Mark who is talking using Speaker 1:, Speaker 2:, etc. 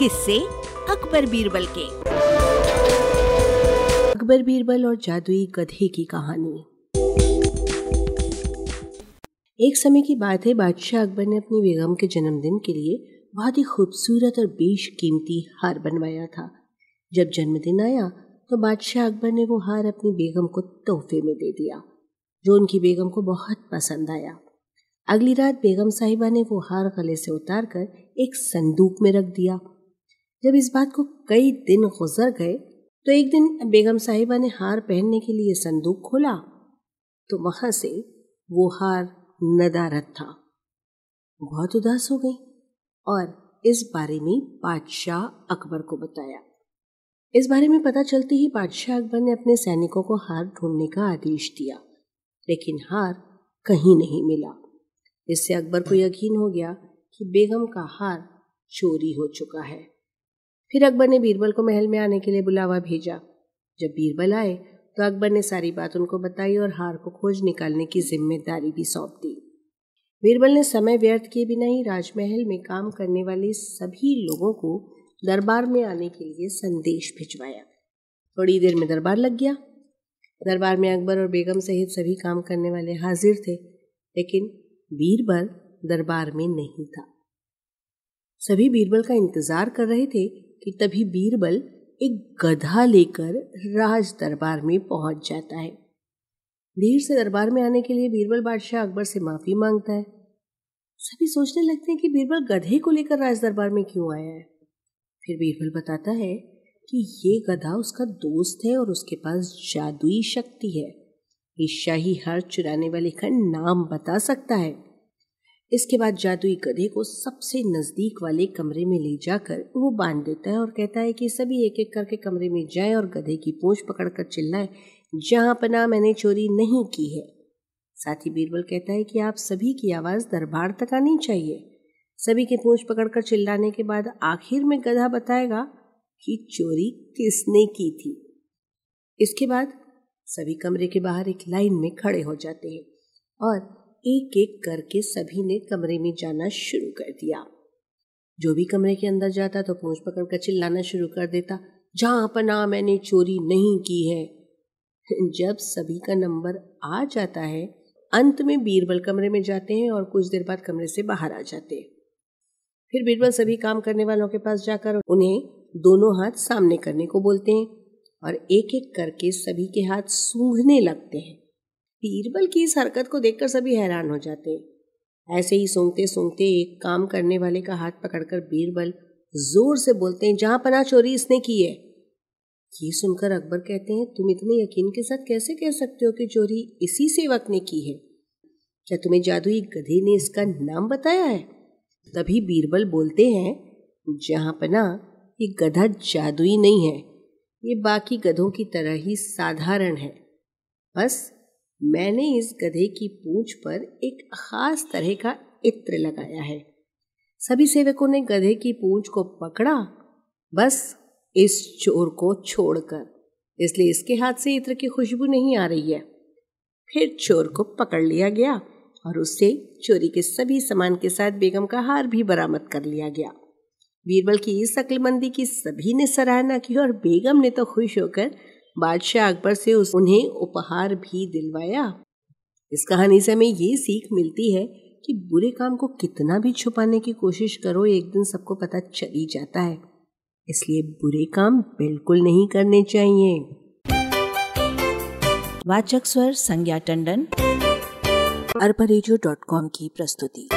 Speaker 1: किससे अकबर बीरबल के।
Speaker 2: अकबर बीरबल और जादुई गधे की कहानी। एक समय की बात है, बादशाह अकबर ने अपनी बेगम के जन्मदिन के लिए बहुत ही खूबसूरत और बेशकीमती हार बनवाया था। जब जन्मदिन आया तो बादशाह अकबर ने वो हार अपनी बेगम को तोहफे में दे दिया, जो उनकी बेगम को बहुत पसंद आया। अगली रात बेगम साहिबा ने वो हार गले से उतार कर एक संदूक में रख दिया। जब इस बात को कई दिन गुजर गए तो एक दिन बेगम साहिबा ने हार पहनने के लिए संदूक खोला तो वहाँ से वो हार नदारत था। बहुत उदास हो गई और इस बारे में बादशाह अकबर को बताया। इस बारे में पता चलते ही बादशाह अकबर ने अपने सैनिकों को हार ढूँढने का आदेश दिया, लेकिन हार कहीं नहीं मिला। इससे अकबर को यकीन हो गया कि बेगम का हार चोरी हो चुका है। फिर अकबर ने बीरबल को महल में आने के लिए बुलावा भेजा। जब बीरबल आए तो अकबर ने सारी बात उनको बताई और हार को खोज निकालने की ज़िम्मेदारी भी सौंप दी। बीरबल ने समय व्यर्थ किए बिना ही राजमहल में काम करने वाले सभी लोगों को दरबार में आने के लिए संदेश भिजवाया। थोड़ी देर में दरबार लग गया। दरबार में अकबर और बेगम सहित सभी काम करने वाले हाजिर थे, लेकिन बीरबल दरबार में नहीं था। सभी बीरबल का इंतज़ार कर रहे थे कि तभी बीरबल एक गधा लेकर राज दरबार में पहुँच जाता है। देर से दरबार में आने के लिए बीरबल बादशाह अकबर से माफ़ी माँगता है। सभी सोचने लगते हैं कि बीरबल गधे को लेकर राज दरबार में क्यों आया है। फिर बीरबल बताता है कि ये गधा उसका दोस्त है और उसके पास जादुई शक्ति है। इस शाही हार चुराने वाले का नाम बता सकता है। इसके बाद जादुई गधे को सबसे नज़दीक वाले कमरे में ले जाकर वो बाँध देता है और कहता है कि सभी एक एक करके कमरे में जाएँ और गधे की पूंछ पकड़कर चिल्लाएँ, जहाँ पना मैंने चोरी नहीं की है। साथ ही बीरबल कहता है कि आप सभी की आवाज़ दरबार तक आनी चाहिए। सभी के पूंछ पकड़कर चिल्लाने के बाद आखिर में गधा बताएगा कि चोरी किसने की थी। इसके बाद सभी कमरे के बाहर एक लाइन में खड़े हो जाते हैं और एक एक करके सभी ने कमरे में जाना शुरू कर दिया। जो भी कमरे के अंदर जाता तो पूछ पकड़ कर चिल्लाना शुरू कर देता, जहाँ पना मैंने चोरी नहीं की है। जब सभी का नंबर आ जाता है, अंत में बीरबल कमरे में जाते हैं और कुछ देर बाद कमरे से बाहर आ जाते हैं। फिर बीरबल सभी काम करने वालों के पास जाकर उन्हें दोनों हाथ सामने करने को बोलते हैं और एक एक करके सभी के हाथ सूंघने लगते हैं। बीरबल की इस हरकत को देखकर सभी हैरान हो जाते। हैं ऐसे ही सूंघते सूंघते एक काम करने वाले का हाथ पकड़कर बीरबल ज़ोर से बोलते हैं, जहाँ पना चोरी इसने की है। ये सुनकर अकबर कहते हैं, तुम इतने यकीन के साथ कैसे कह सकते हो कि चोरी इसी सेवक ने की है? क्या तुम्हें जादुई गधे ने इसका नाम बताया है? तभी बीरबल बोलते हैं, जहाँ पना ये गधा जादुई नहीं है। ये बाकी गधों की तरह ही साधारण है। बस मैंने इस गधे की पूंछ पर एक खास तरह का इत्र लगाया है। सभी सेवकों ने गधे की पूंछ को पकड़ा, बस इस चोर को छोड़कर। इसलिए इसके हाथ से इत्र की खुशबू नहीं आ रही है। फिर चोर को पकड़ लिया गया और उससे चोरी के सभी सामान के साथ बेगम का हार भी बरामद कर लिया गया। बीरबल की इस अक्लमंदी की सभी ने सराहना की और बेगम ने तो खुश होकर बादशाह अकबर से उस, उन्हें उपहार भी दिलवाया। इस कहानी से हमें ये सीख मिलती है कि बुरे काम को कितना भी छुपाने की कोशिश करो, एक दिन सबको पता चल ही जाता है। इसलिए बुरे काम बिल्कुल नहीं करने चाहिए।
Speaker 1: वाचक स्वर संज्ञा टंडन।
Speaker 2: अरबा की प्रस्तुति।